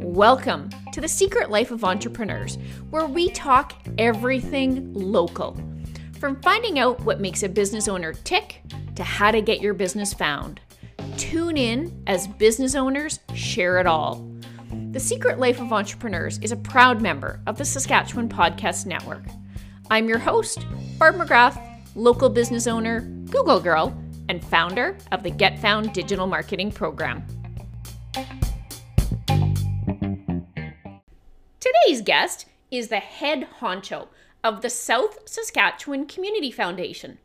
Welcome to the Secret Life of Entrepreneurs, where we talk everything local. From finding out what makes a business owner tick to how to get your business found. Tune in as business owners share it all. The Secret Life of Entrepreneurs is a proud member of the Saskatchewan Podcast Network. I'm your host, Barb McGrath, local business owner, Google Girl, and founder of the Get Found digital marketing program. Today's guest is the head honcho of the South Saskatchewan Community Foundation.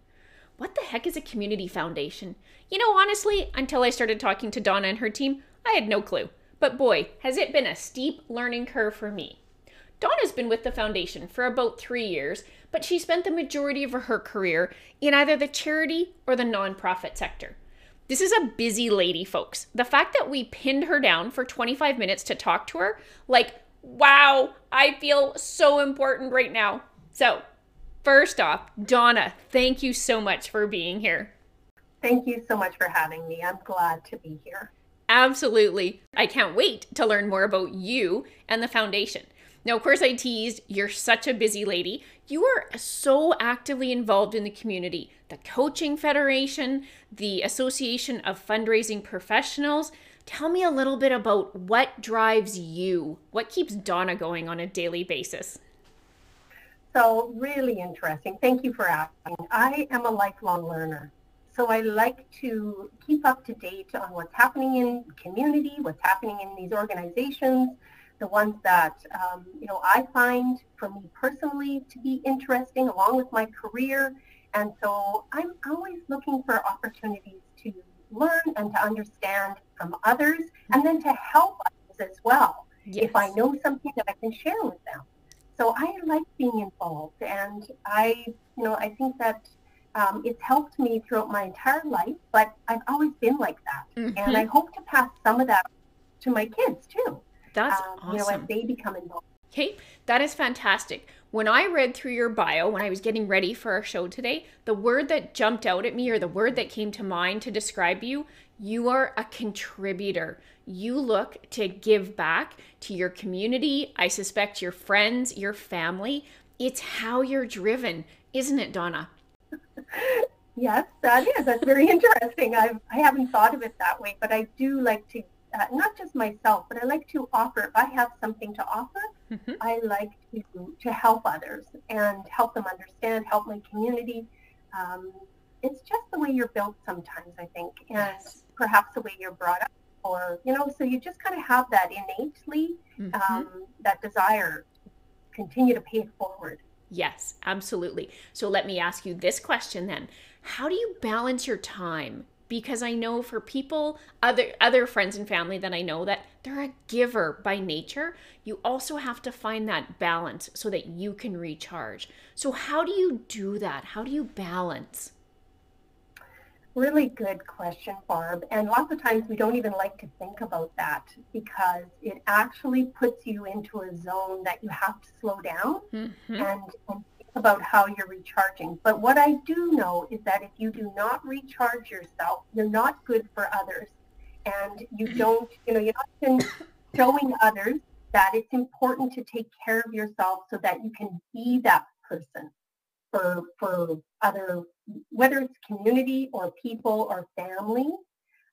What the heck is a community foundation? You know, honestly, until I started talking to Donna and her team, I had no clue. But boy, has it been a steep learning curve for me. Donna's been with the foundation for about three years, but she spent the majority of her career in either the charity or the nonprofit sector. This is a busy lady, folks. The fact that we pinned her down for 25 minutes to talk to her, like, wow, I feel so important right now. So, first off, Donna, thank you so much for being here. Thank you so much for having me. I'm glad to be here. Absolutely. I can't wait to learn more about you and the foundation. Now, of course, I teased you're such a busy lady. You are so actively involved in the community the Coaching Federation, the Association of Fundraising Professionals, Tell me a little bit about what drives you. What keeps Donna going on a daily basis? So, really interesting. Thank you for asking. I am a lifelong learner. So I like to keep up to date on what's happening in community, what's happening in these organizations, the ones that um, you know I find for me personally to be interesting, along with my career. And so I'm always looking for opportunities to learn and to understand from others and then to help others as well yes. if I know something that I can share with them. So I like being involved and I, you know, I think that um, it's helped me throughout my entire life, but I've always been like that. Mm-hmm. And I hope to pass some of that to my kids too. That's um, awesome. You know, as they become involved. Okay, that is fantastic. When I read through your bio, when I was getting ready for our show today, the word that jumped out at me or the word that came to mind to describe you, you are a contributor. You look to give back to your community, I suspect your friends, your family. It's how you're driven, isn't it, Donna? yes, that is. That's very interesting. I've, I haven't thought of it that way, but I do like to uh, not just myself, but I like to offer, if I have something to offer, mm-hmm. I like to, to help others and help them understand, help my community. Um, it's just the way you're built sometimes, I think, and yes. perhaps the way you're brought up or, you know, so you just kind of have that innately, mm-hmm. um, that desire to continue to pay it forward. Yes, absolutely. So let me ask you this question then. How do you balance your time because I know for people other other friends and family that I know that they're a giver by nature, you also have to find that balance so that you can recharge. So how do you do that? How do you balance? Really good question, Barb. And lots of times we don't even like to think about that because it actually puts you into a zone that you have to slow down mm-hmm. and, and about how you're recharging. But what I do know is that if you do not recharge yourself, you're not good for others. And you mm-hmm. don't, you know, you're not showing others that it's important to take care of yourself so that you can be that person for, for other, whether it's community or people or family.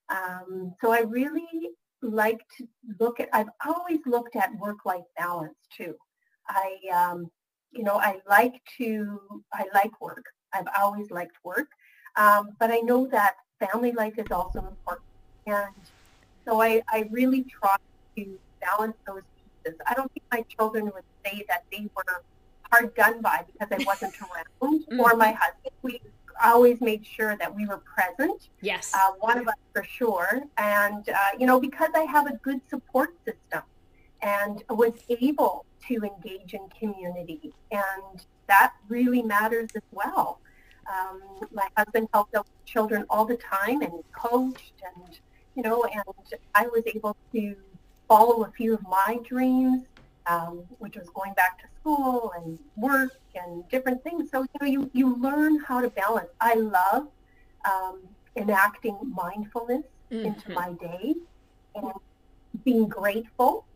Um, so I really like to look at, I've always looked at work-life balance too. I, um, you know, I like to, I like work. I've always liked work. Um, but I know that family life is also important. And so I, I really try to balance those pieces. I don't think my children would say that they were hard done by because I wasn't around mm-hmm. or my husband. We always made sure that we were present. Yes. Uh, one of us for sure. And, uh, you know, because I have a good support system and was able to engage in community. And that really matters as well. Um, my husband helped out children all the time and coached and, you know, and I was able to follow a few of my dreams, um, which was going back to school and work and different things. So, you know, you, you learn how to balance. I love um, enacting mindfulness mm-hmm. into my day and being grateful,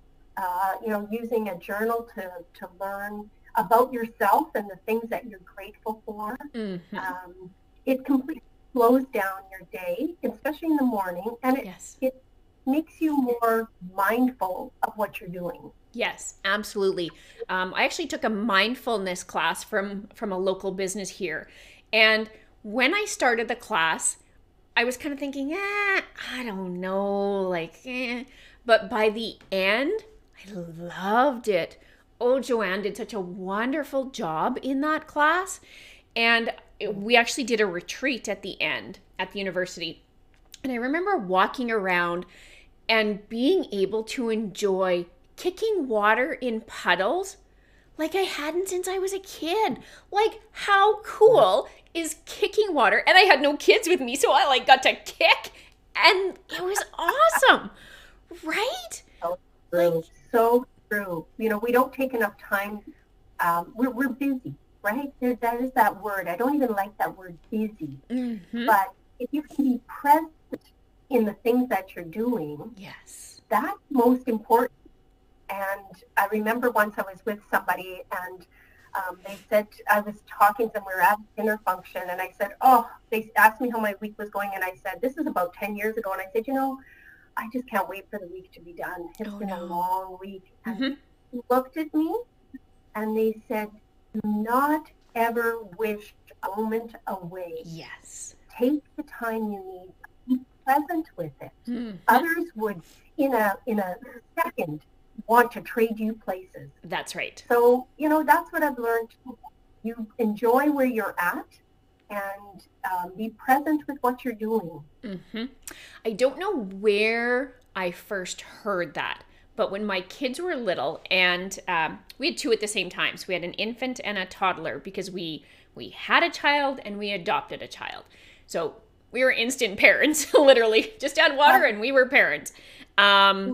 uh, you know, using a journal to, to learn about yourself and the things that you're grateful for. Mm-hmm. Um, it completely slows down your day, especially in the morning, and it, yes. it makes you more mindful of what you're doing. Yes, absolutely. Um, I actually took a mindfulness class from from a local business here, and when I started the class, I was kind of thinking, eh, I don't know, like, eh. but by the end, I loved it. Oh, Joanne did such a wonderful job in that class, and we actually did a retreat at the end at the university, and I remember walking around and being able to enjoy kicking water in puddles like I hadn't since I was a kid. Like, how cool is kicking water? And I had no kids with me, so I like got to kick, and it was awesome, right? True. So true. You know, we don't take enough time. Um, we're we're busy, right? There, that is that word. I don't even like that word, busy. Mm-hmm. But if you can be present in the things that you're doing, yes, that's most important. And I remember once I was with somebody and um, they said, I was talking to them, we were at dinner function, and I said, oh, they asked me how my week was going, and I said, this is about 10 years ago, and I said, you know, I just can't wait for the week to be done. It's oh, been no. a long week. Mm-hmm. And looked at me, and they said, do not ever wish a moment away. Yes. Take the time you need. Be present with it. Mm-hmm. Others would, in a in a second, want to trade you places. That's right. So, you know, that's what I've learned. You enjoy where you're at and um, be present with what you're doing. Mm-hmm. I don't know where I first heard that, but when my kids were little, and um, we had two at the same time, so we had an infant and a toddler because we we had a child and we adopted a child. So we were instant parents, literally. Just add water and we were parents. Um,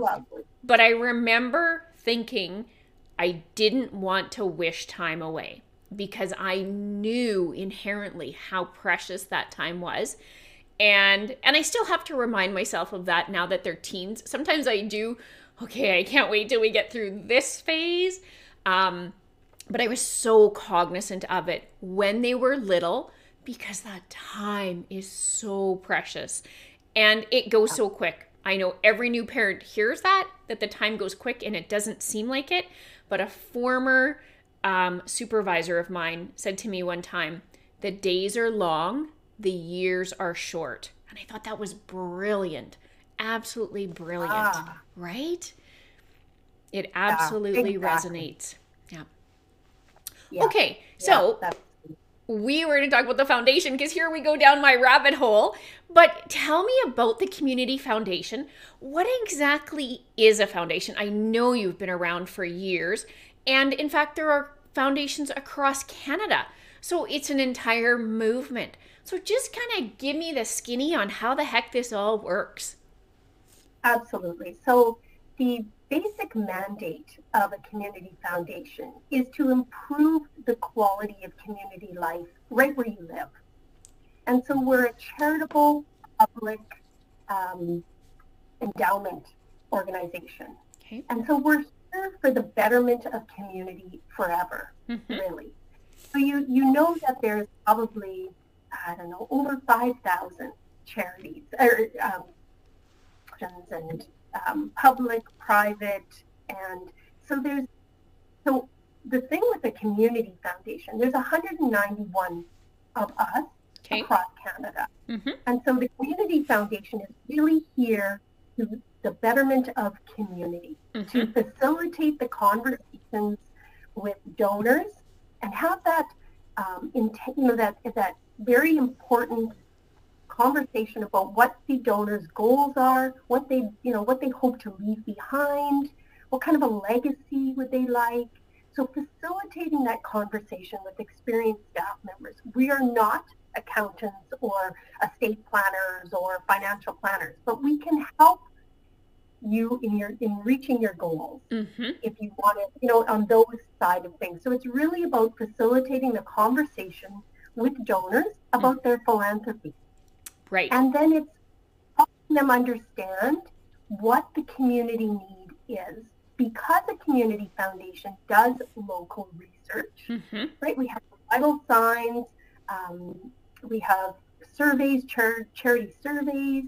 But I remember thinking I didn't want to wish time away because I knew inherently how precious that time was. And and I still have to remind myself of that now that they're teens. Sometimes I do, okay, I can't wait till we get through this phase. Um, but I was so cognizant of it when they were little because that time is so precious and it goes so quick. I know every new parent hears that, that the time goes quick and it doesn't seem like it. But a former um, supervisor of mine said to me one time, the days are long, the years are short. And I thought that was brilliant. Absolutely brilliant. Ah. Right? It absolutely yeah, exactly. resonates. Yeah. yeah. Okay, so yeah, we were going to talk about the foundation because here we go down my rabbit hole. But tell me about the Community Foundation. What exactly is a foundation? I know you've been around for years. And in fact, there are foundations across Canada. So it's an entire movement. So just kind of give me the skinny on how the heck this all works. Absolutely. So the basic mandate of a community foundation is to improve the quality of community life right where you live. And so we're a charitable public um, endowment organization. Okay. And so we're for the betterment of community forever, mm-hmm. really. So you, you know that there's probably, I don't know, over 5,000 charities or um, and um, public, private, and so there's so the thing with the community foundation, there's 191 of us okay. across Canada, mm-hmm. and so the community foundation is really here to the betterment of community, mm-hmm. to facilitate the conversations with donors and have that um, intent, you know, that that very important conversation about what the donors' goals are, what they, you know, what they hope to leave behind, what kind of a legacy would they like. So facilitating that conversation with experienced staff members. We are not accountants or estate planners or financial planners, but we can help you in your in reaching your goals mm-hmm. if you want to, you know, on those side of things. So it's really about facilitating the conversation with donors about mm-hmm. their philanthropy. Right. And then it's helping them understand what the community need is. Because a community foundation does local research, Mm-hmm. right? We have vital signs, um, we have surveys, char- charity surveys.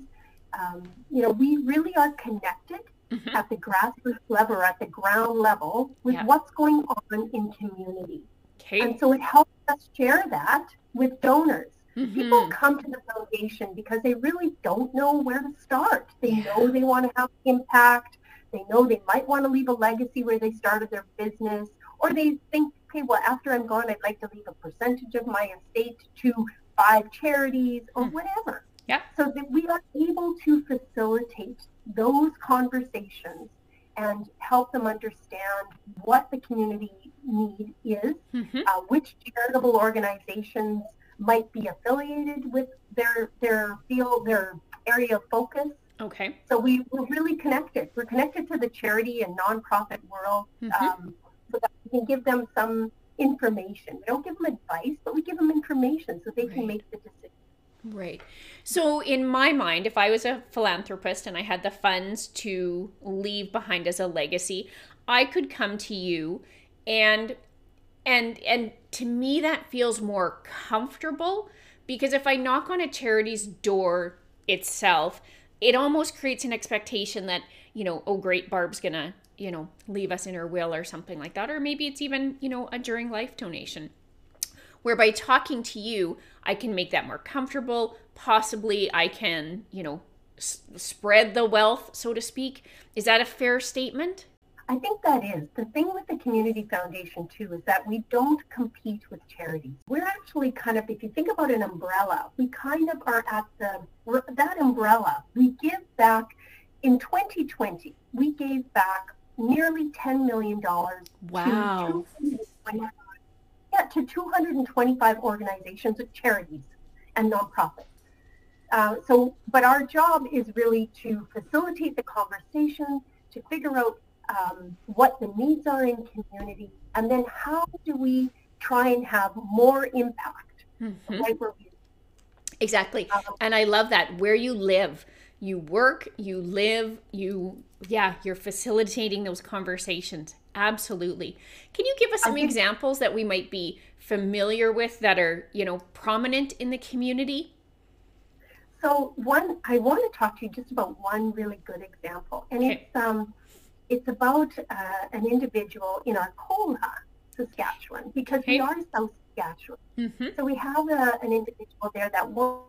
Um, you know, we really are connected Mhm. at the grassroots level or at the ground level with Yeah. what's going on in community. Okay. And so it helps us share that with donors. People Mhm. come to the foundation because they really don't know where to start. They Yeah. know they want to have impact. They know they might want to leave a legacy where they started their business, or they think, okay, well, after I'm gone, I'd like to leave a percentage of my estate to five charities or Hmm. whatever. Yeah. So that we are able to facilitate those conversations and help them understand what the community need is Mhm. uh, which charitable organizations might be affiliated with their their field, their area of focus. Okay. So we, we're really connected. We're connected to the charity and nonprofit world Mhm. um, so that we can give them some information. We don't give them advice, but we give them information so they Right. can make the decision. Right. So, in my mind, if I was a philanthropist and I had the funds to leave behind as a legacy, I could come to you and and and to me that feels more comfortable because if I knock on a charity's door itself, it almost creates an expectation that, you know, oh great Barb's going to, you know, leave us in her will or something like that or maybe it's even, you know, a during life donation where by talking to you i can make that more comfortable possibly i can you know s- spread the wealth so to speak is that a fair statement I think that is. The thing with the Community Foundation, too, is that we don't compete with charities. We're actually kind of, if you think about an umbrella, we kind of are at the, that umbrella. We give back, in 2020, we gave back nearly $10 million wow to 225 yeah, to 225 organizations of charities and nonprofits. Uh, so, but our job is really to facilitate the conversation, to figure out um, what the needs are in community, and then how do we try and have more impact Mhm. right where we exactly um, and i love that where you live you work you live you yeah you're facilitating those conversations absolutely can you give us some examples that we might be familiar with that are you know prominent in the community So one, I want to talk to you just about one really good example, and Okay. it's um, it's about uh, an individual in Arcola, Saskatchewan, because Okay. we are South Saskatchewan. mm-hmm. So we have a, an individual there that wa-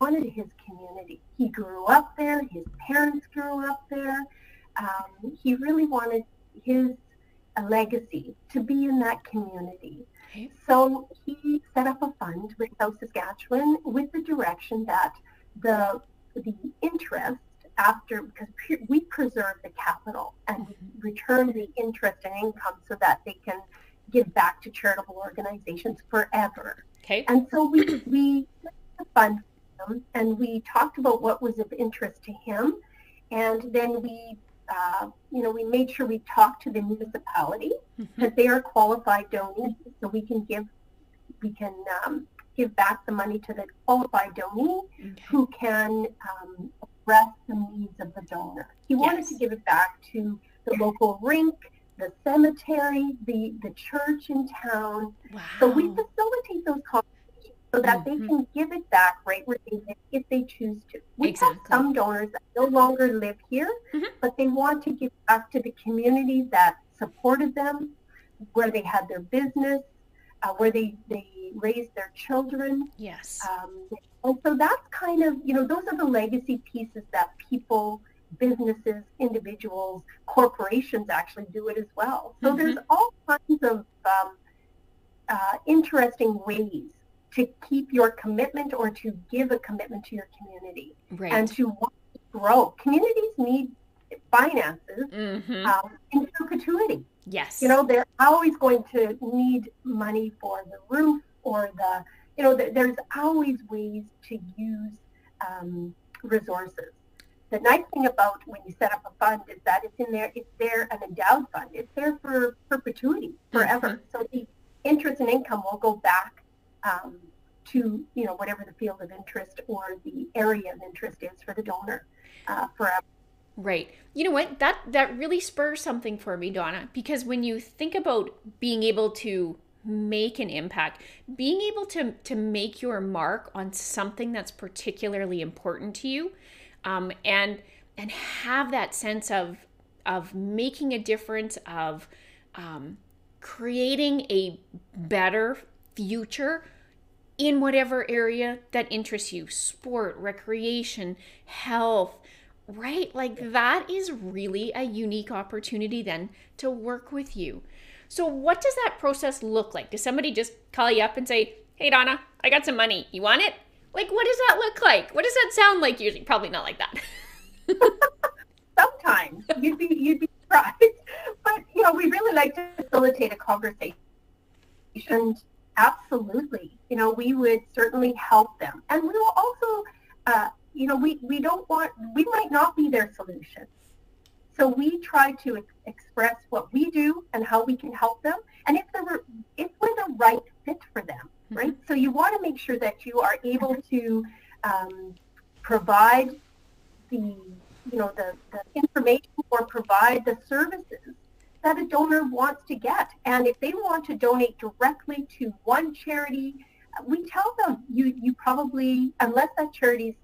wanted his community. He grew up there. His parents grew up there. Um, he really wanted his legacy to be in that community. Okay. So he set up a fund with South Saskatchewan with the direction that the the interest after because we preserve the capital and we return the interest and income so that they can give back to charitable organizations forever. okay And so we we fund him and we talked about what was of interest to him, and then we. Uh, you know, we made sure we talked to the municipality Mhm. that they are qualified donors, so we can give we can um, give back the money to the qualified donee okay who can um, address the needs of the donor. He wanted to give it back to the local rink, the cemetery, the the church in town. wow So we facilitate those conversations so that they Mhm. can give it back right where they live if they choose to. We Exactly. have some donors that no longer live here, Mhm. but they want to give back to the community that supported them, where they had their business, uh, where they, they raised their children. yes Um, and so that's kind of, you know, those are the legacy pieces that people, businesses, individuals, corporations actually do it as well. So Mhm. there's all kinds of um, uh, interesting ways to keep your commitment or to give a commitment to your community right and to want to grow. Communities need finances mm-hmm. um, in perpetuity. yes You know, they're always going to need money for the roof or the, you know, th- there's always ways to use um, resources. The nice thing about when you set up a fund is that it's in there, it's there, an endowed fund. It's there for perpetuity, forever. So the interest and income will go back um, to you know whatever the field of interest or the area of interest is for the donor uh, forever. Right. You know what? That that really spurs something for me, Donna, because when you think about being able to make an impact, being able to to make your mark on something that's particularly important to you, um, and and have that sense of of making a difference of um, creating a better future in whatever area that interests you. Sport recreation health right? Like that is really a unique opportunity then to work with you. So what does that process look like? Does somebody just call you up and say hey donna i got some money. You want it? Like what does that look like? What does that sound like usually? Probably not like that. Sometimes. You'd be you'd be surprised. But you know we really like to facilitate a conversation and absolutely. You know we would certainly help them. And we will also uh, you know we, we don't want we might not be their solution. So we try to ex- express what we do and how we can help them. And if they're if we're the right fit for them mm-hmm. right? So you want to make sure that you are able to um, provide the you know, the, the information or provide the services that a donor wants to get. And if they want to donate directly to one charity, we tell them you, you probably, unless that charity's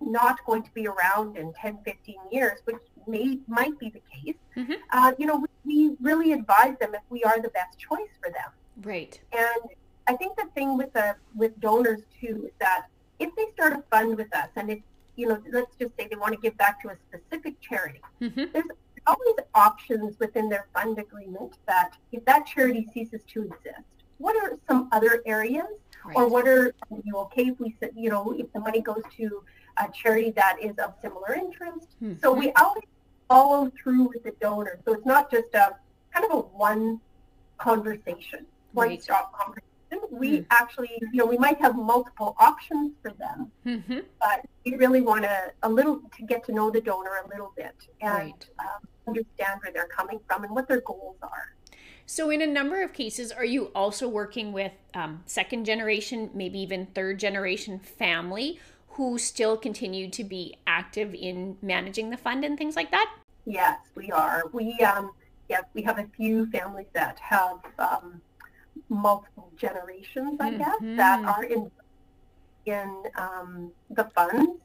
not going to be around in 10, 15 years, which may might be the case, mm-hmm. uh, you know, we, we really advise them if we are the best choice for them. Right. And I think the thing with the with donors too is that if they start a fund with us and it's you know, let's just say they want to give back to a specific charity. Mm-hmm. There's always options within their fund agreement that if that charity ceases to exist, what are some other areas right. or what are, are you okay if we, you know, if the money goes to a charity that is of similar interest? Mm-hmm. So we always follow through with the donor. So it's not just a kind of a one conversation, one right. stop conversation we mm. actually, you know, we might have multiple options for them, mm-hmm. but we really want to a little to get to know the donor a little bit and right. um, understand where they're coming from and what their goals are. So, in a number of cases, are you also working with um, second generation, maybe even third generation family who still continue to be active in managing the fund and things like that? Yes, we are. We um, yes, we have a few families that have um, multiple generations, I mm-hmm. guess, that are in in um, the funds,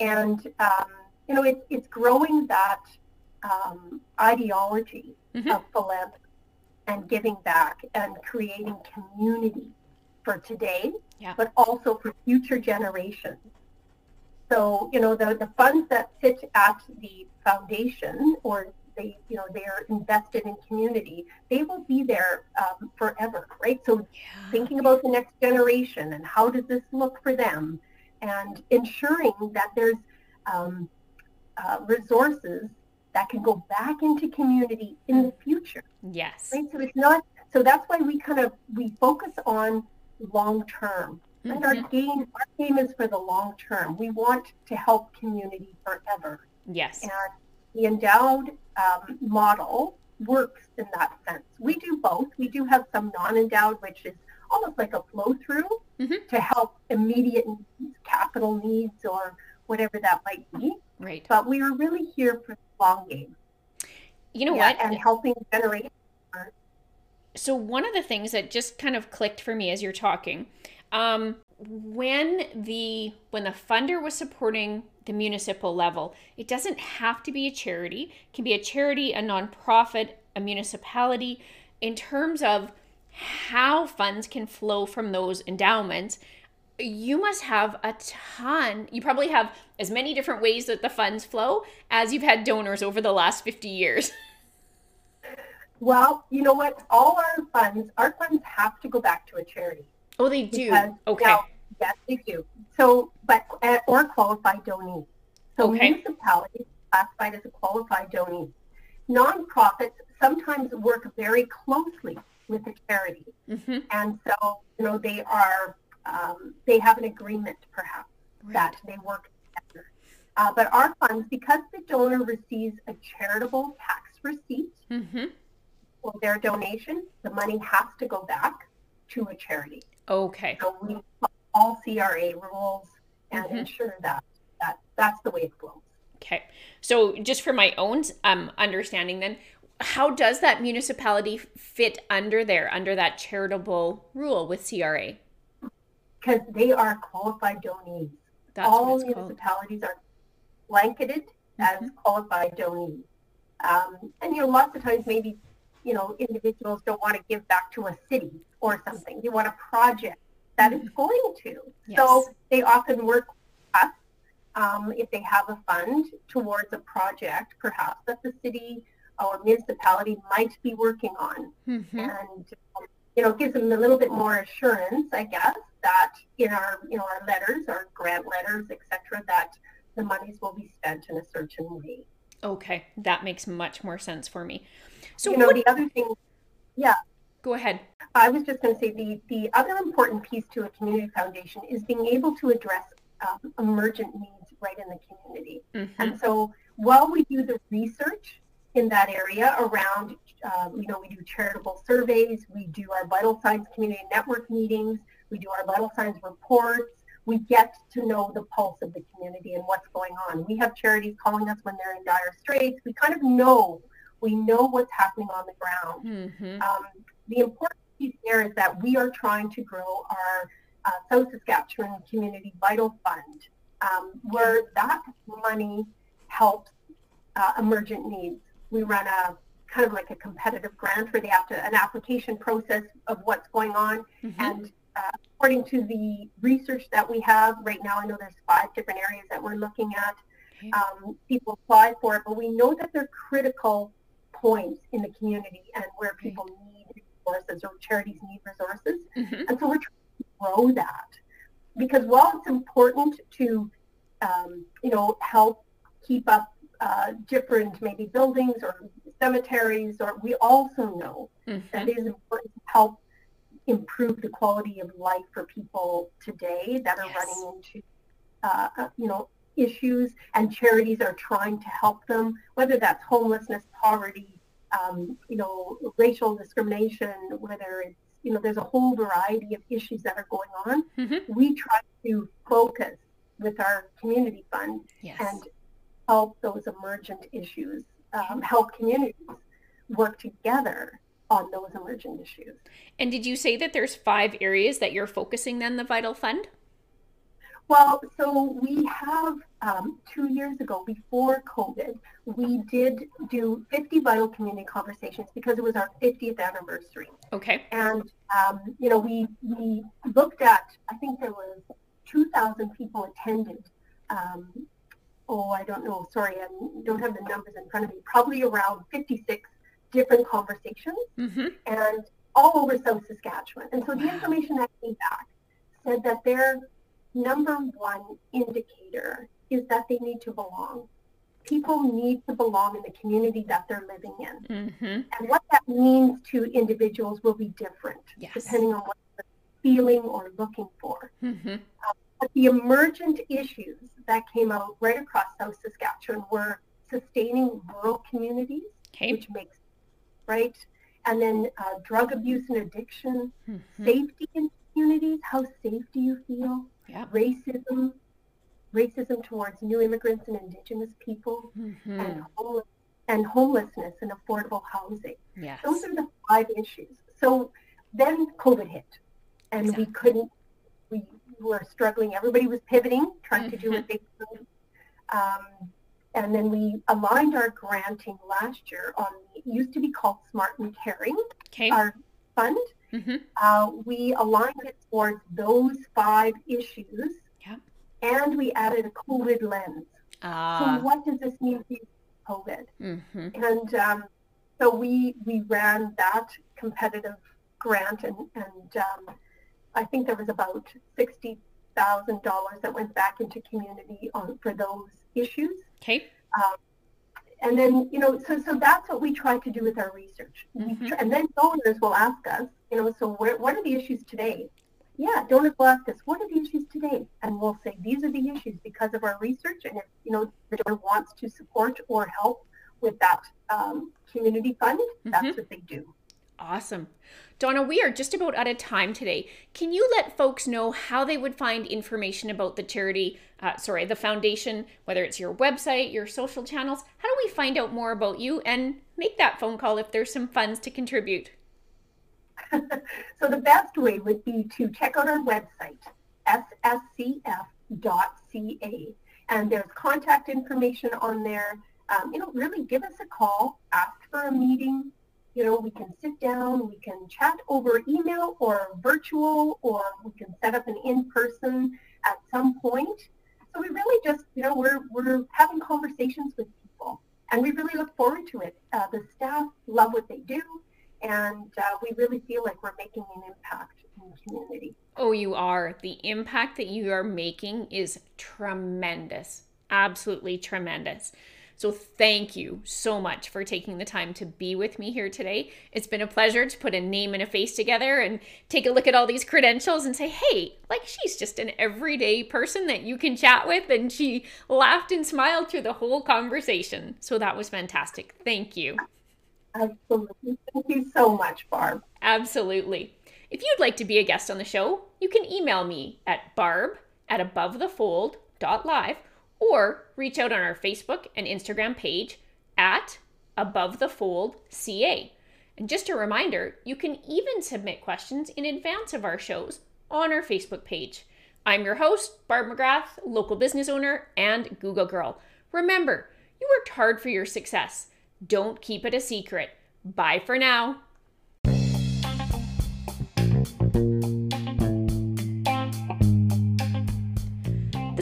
and um, you know, it's it's growing that um, ideology mm-hmm. of philanthropy and giving back and creating community for today, yeah. but also for future generations. So, you know, the, the funds that sit at the foundation or they you know they're invested in community they will be there um, forever right? So yeah. thinking about the next generation and how does this look for them and ensuring that there's um, uh, resources that can go back into community in the future. Yes. Right? So it's not so that's why we kind of we focus on long term. And our mm-hmm. game our game is for the long term. We want to help community forever. Yes. And the endowed um, model works in that sense. We do both. We do have some non-endowed, which is almost like a flow through mm-hmm. to help immediate capital needs or whatever that might be. Right. But we are really here for the long game. You know yeah, what? And helping generate. So one of the things that just kind of clicked for me as you're talking, um, when the when the funder was supporting the municipal level. It doesn't have to be a charity, it can be a charity, a nonprofit, a municipality. In terms of how funds can flow from those endowments, you must have a ton. You probably have as many different ways that the funds flow as you've had donors over the last 50 years. Well, you know what? All our funds, our funds have to go back to a charity. Oh, they do. Okay. Now, yes, they do. So, but uh, or qualified donee. So okay. municipalities classified as a qualified donee. Nonprofits sometimes work very closely with the charity, mm-hmm. and so you know they are um, they have an agreement perhaps right. that they work together. Uh, but our funds, because the donor receives a charitable tax receipt mm-hmm. for their donation, the money has to go back to a charity. Okay. So we all CRA rules and mm-hmm. ensure that that that's the way it flows. Okay. So just for my own um, understanding then, how does that municipality fit under there, under that charitable rule with CRA? Because they are qualified donees. That's All municipalities called. are blanketed mm-hmm. as qualified donees. Um, and, you know, lots of times maybe, you know, individuals don't want to give back to a city or something. They want a project that mm-hmm. is going to. Yes. So they often work with us um, if they have a fund towards a project, perhaps that the city or municipality might be working on. Mm-hmm. And, you know, gives them a little bit more assurance, I guess, that in our, you know, our letters, our grant letters, etc., that the monies will be spent in a certain way. Okay, that makes much more sense for me. So, you know, what... the other thing, yeah. Go ahead. I was just going to say the, the other important piece to a community foundation is being able to address um, emergent needs right in the community. Mm-hmm. And so while we do the research in that area around, um, you know, we do charitable surveys, we do our vital signs community network meetings, we do our vital signs reports, we get to know the pulse of the community and what's going on. We have charities calling us when they're in dire straits. We kind of know, we know what's happening on the ground. Mm-hmm. Um, the important piece there is that we are trying to grow our uh, South Saskatchewan Community Vital Fund, um, where that money helps uh, emergent needs. We run a kind of like a competitive grant where they have to an application process of what's going on mm-hmm. and uh, according to the research that we have right now, I know there's five different areas that we're looking at. Um, people apply for it, but we know that they're critical points in the community and where people need resources or charities need resources. Mm-hmm. And so we're trying to grow that because while it's important to, um, you know, help keep up uh, different maybe buildings or cemeteries, or we also know mm-hmm. that it is important to help improve the quality of life for people today that are yes. running into, uh, uh, you know, issues, and charities are trying to help them, whether that's homelessness, poverty, um, you know, racial discrimination, whether it's, you know, there's a whole variety of issues that are going on. Mm-hmm. We try to focus with our community fund yes. and help those emergent issues, um, help communities work together on those emergent issues. And did you say that there's five areas that you're focusing then the Vital Fund? Well, so we have um, two years ago, before COVID, we did do 50 vital community conversations because it was our 50th anniversary. Okay. And um, you know, we we looked at, I think there was 2,000 people attended. Um, oh, I don't know. Sorry, I don't have the numbers in front of me. Probably around 56 different conversations mm-hmm. and all over South Saskatchewan. And so the information that came back said that their number one indicator is that they need to belong. People need to belong in the community that they're living in. Mm-hmm. And what that means to individuals will be different yes. depending on what they're feeling or looking for. Mm-hmm. Uh, but the emergent issues that came out right across South Saskatchewan were sustaining rural communities, okay. which makes right? And then uh, drug abuse and addiction, mm-hmm. safety in communities, how safe do you feel? Racism, racism towards new immigrants and indigenous people, mm-hmm. and, homeless, and homelessness and affordable housing. Yes. Those are the five issues. So then COVID hit, and exactly. we couldn't, we were struggling. Everybody was pivoting, trying to do what mm-hmm. they could. Um, and then we aligned our granting last year on it used to be called Smart and Caring, okay. our fund. Mm-hmm. Uh, we aligned it towards those five issues, yep. and we added a COVID lens. Uh. So what does this mean for COVID? Mm-hmm. And um, so we we ran that competitive grant, and and um, I think there was about sixty thousand dollars that went back into community on for those issues. Okay. Um, and then, you know, so, so that's what we try to do with our research. Mm-hmm. and then donors will ask us, you know, so where, what are the issues today? Yeah, donors will ask us, what are the issues today? And we'll say, these are the issues because of our research. And if, you know, the donor wants to support or help with that um, community fund, mm-hmm. that's what they do. Awesome. Donna, we are just about out of time today. Can you let folks know how they would find information about the charity, uh, sorry, the foundation, whether it's your website, your social channels? How do we find out more about you and make that phone call if there's some funds to contribute? so the best way would be to check out our website, sscf.ca. And there's contact information on there. Um, you know, really give us a call, ask for a meeting, you know, we can sit down, we can chat over email or virtual, or we can set up an in-person at some point. So we really just, you know, we're, we're having conversations with people and we really look forward to it. Uh, the staff love what they do and uh, we really feel like we're making an impact in the community. Oh, you are. The impact that you are making is tremendous. Absolutely tremendous. So, thank you so much for taking the time to be with me here today. It's been a pleasure to put a name and a face together and take a look at all these credentials and say, hey, like she's just an everyday person that you can chat with. And she laughed and smiled through the whole conversation. So, that was fantastic. Thank you. Absolutely. Thank you so much, Barb. Absolutely. If you'd like to be a guest on the show, you can email me at barb at abovethefold.live or reach out on our Facebook and Instagram page at Above the Fold CA. And just a reminder, you can even submit questions in advance of our shows on our Facebook page. I'm your host, Barb McGrath, local business owner and Google Girl. Remember, you worked hard for your success. Don't keep it a secret. Bye for now.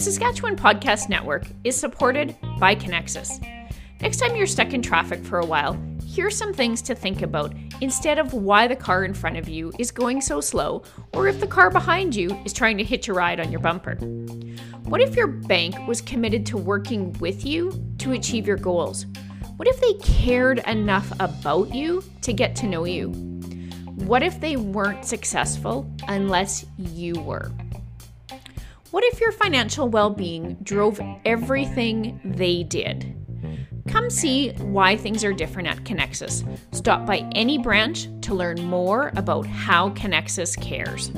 Saskatchewan Podcast Network is supported by Conexus. Next time you're stuck in traffic for a while, here's some things to think about instead of why the car in front of you is going so slow or if the car behind you is trying to hitch a ride on your bumper. What if your bank was committed to working with you to achieve your goals? What if they cared enough about you to get to know you? What if they weren't successful unless you were? What if your financial well being drove everything they did? Come see why things are different at Conexus. Stop by any branch to learn more about how Conexus cares.